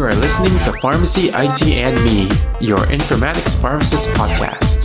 You are listening to Pharmacy IT and Me, your informatics pharmacist podcast.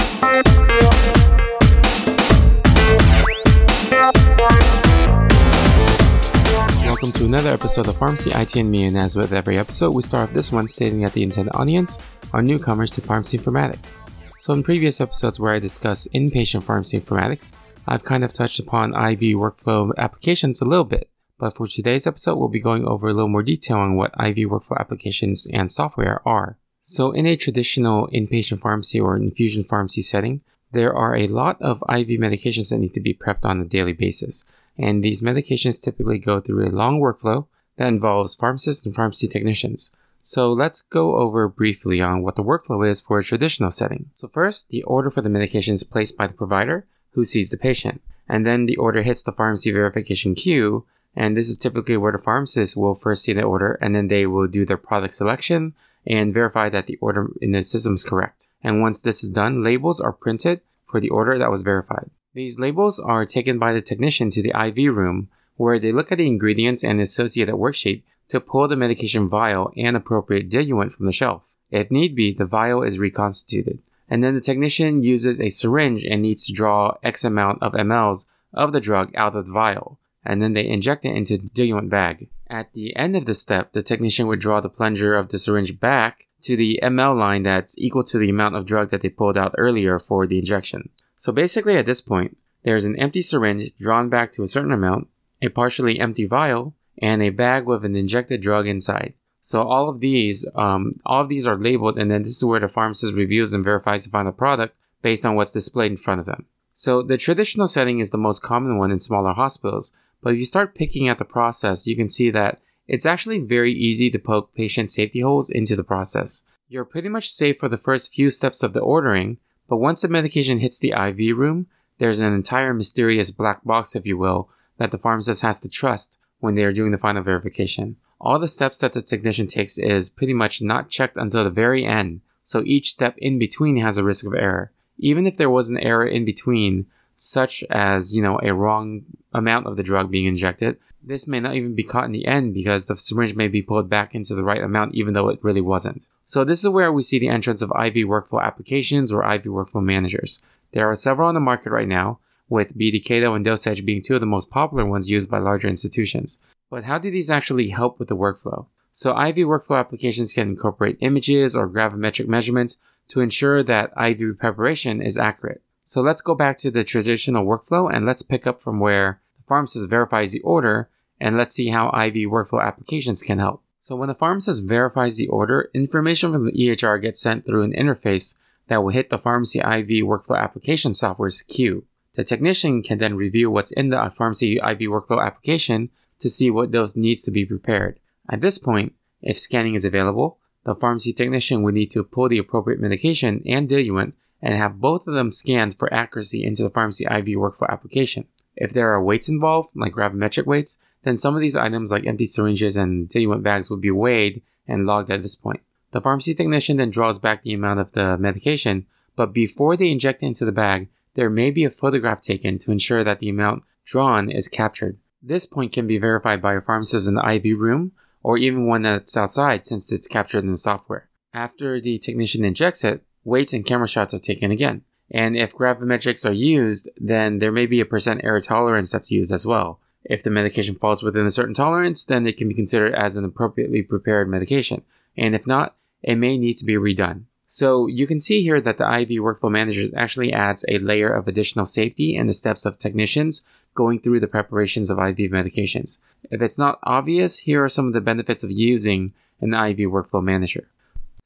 Welcome to another episode of Pharmacy IT and Me, and as with every episode, we start off this one stating that the intended audience are newcomers to pharmacy informatics. So, in previous episodes where I discuss inpatient pharmacy informatics, I've kind of touched upon IV workflow applications a little bit. But for today's episode, we'll be going over a little more detail on what IV workflow applications and software are. So in a traditional inpatient pharmacy or infusion pharmacy setting, there are a lot of IV medications that need to be prepped on a daily basis. And these medications typically go through a long workflow that involves pharmacists and pharmacy technicians. So let's go over briefly on what the workflow is for a traditional setting. So first, the order for the medication is placed by the provider who sees the patient. And then the order hits the pharmacy verification queue and this is typically where the pharmacist will first see the order and then they will do their product selection and verify that the order in the system is correct. And once this is done, labels are printed for the order that was verified. These labels are taken by the technician to the IV room where they look at the ingredients and associated worksheet to pull the medication vial and appropriate diluent from the shelf. If need be, the vial is reconstituted. And then the technician uses a syringe and needs to draw X amount of mLs of the drug out of the vial and then they inject it into the diluent bag. At the end of the step, the technician would draw the plunger of the syringe back to the ml line that's equal to the amount of drug that they pulled out earlier for the injection. So basically at this point, there's an empty syringe drawn back to a certain amount, a partially empty vial, and a bag with an injected drug inside. So all of these, um, all of these are labeled, and then this is where the pharmacist reviews and verifies the final product based on what's displayed in front of them. So the traditional setting is the most common one in smaller hospitals, but if you start picking at the process, you can see that it's actually very easy to poke patient safety holes into the process. You're pretty much safe for the first few steps of the ordering, but once the medication hits the IV room, there's an entire mysterious black box, if you will, that the pharmacist has to trust when they are doing the final verification. All the steps that the technician takes is pretty much not checked until the very end, so each step in between has a risk of error. Even if there was an error in between, such as, you know, a wrong amount of the drug being injected. This may not even be caught in the end because the syringe may be pulled back into the right amount even though it really wasn't. So this is where we see the entrance of IV workflow applications or IV workflow managers. There are several on the market right now, with BD and DoseEdge being two of the most popular ones used by larger institutions. But how do these actually help with the workflow? So IV workflow applications can incorporate images or gravimetric measurements to ensure that IV preparation is accurate. So let's go back to the traditional workflow and let's pick up from where the pharmacist verifies the order and let's see how IV workflow applications can help. So when the pharmacist verifies the order, information from the EHR gets sent through an interface that will hit the pharmacy IV workflow application software's queue. The technician can then review what's in the pharmacy IV workflow application to see what dose needs to be prepared. At this point, if scanning is available, the pharmacy technician would need to pull the appropriate medication and diluent and have both of them scanned for accuracy into the pharmacy IV workflow application. If there are weights involved, like gravimetric weights, then some of these items like empty syringes and diluent bags would be weighed and logged at this point. The pharmacy technician then draws back the amount of the medication, but before they inject it into the bag, there may be a photograph taken to ensure that the amount drawn is captured. This point can be verified by a pharmacist in the IV room or even one that's outside since it's captured in the software. After the technician injects it, weights and camera shots are taken again. And if gravimetrics are used, then there may be a percent error tolerance that's used as well. If the medication falls within a certain tolerance, then it can be considered as an appropriately prepared medication. And if not, it may need to be redone. So you can see here that the IV workflow manager actually adds a layer of additional safety in the steps of technicians going through the preparations of IV medications. If it's not obvious, here are some of the benefits of using an IV workflow manager.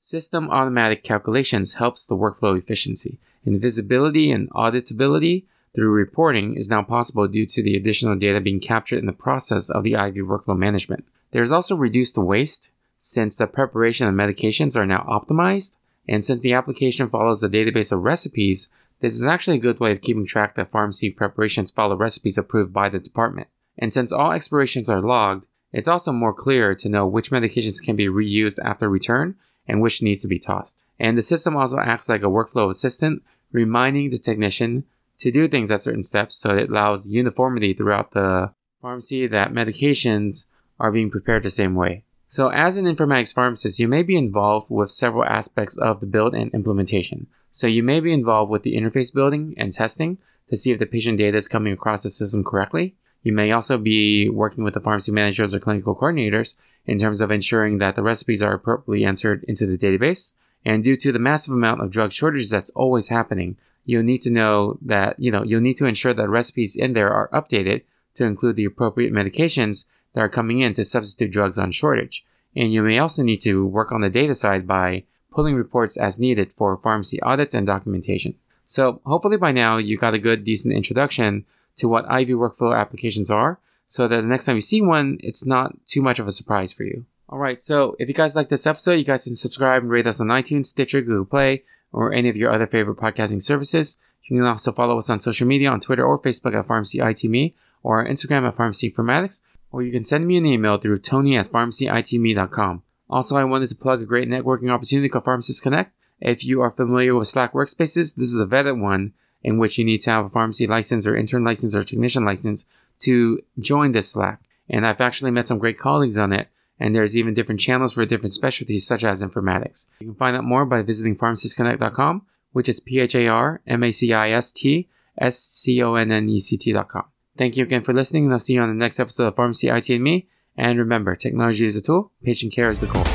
System automatic calculations helps the workflow efficiency. Invisibility and auditability through reporting is now possible due to the additional data being captured in the process of the IV workflow management. There's also reduced waste since the preparation of medications are now optimized, and since the application follows a database of recipes, this is actually a good way of keeping track that pharmacy preparations follow recipes approved by the department. And since all expirations are logged, it's also more clear to know which medications can be reused after return and which needs to be tossed. And the system also acts like a workflow assistant, reminding the technician to do things at certain steps so it allows uniformity throughout the pharmacy that medications are being prepared the same way. So as an informatics pharmacist, you may be involved with several aspects of the build and implementation. So you may be involved with the interface building and testing to see if the patient data is coming across the system correctly. You may also be working with the pharmacy managers or clinical coordinators in terms of ensuring that the recipes are appropriately entered into the database. And due to the massive amount of drug shortages that's always happening, you'll need to know that, you know, you'll need to ensure that recipes in there are updated to include the appropriate medications that are coming in to substitute drugs on shortage. And you may also need to work on the data side by pulling reports as needed for pharmacy audits and documentation. So hopefully by now you got a good, decent introduction to what IV workflow applications are so that the next time you see one, it's not too much of a surprise for you. Alright, so if you guys like this episode, you guys can subscribe and rate us on iTunes, Stitcher, Google Play, or any of your other favorite podcasting services. You can also follow us on social media on Twitter or Facebook at PharmacyITME or Instagram at PharmacyInformatics or you can send me an email through tony at pharmacyitme.com. Also, I wanted to plug a great networking opportunity called Pharmacist Connect. If you are familiar with Slack workspaces, this is a vetted one in which you need to have a pharmacy license or intern license or technician license to join this Slack. And I've actually met some great colleagues on it. And there's even different channels for different specialties such as informatics. You can find out more by visiting pharmacistsconnect.com, which is P-H-A-R-M-A-C-I-S-T-S-C-O-N-N-E-C-T.com. Thank you again for listening, and I'll see you on the next episode of Pharmacy IT and Me. And remember, technology is a tool, patient care is the goal.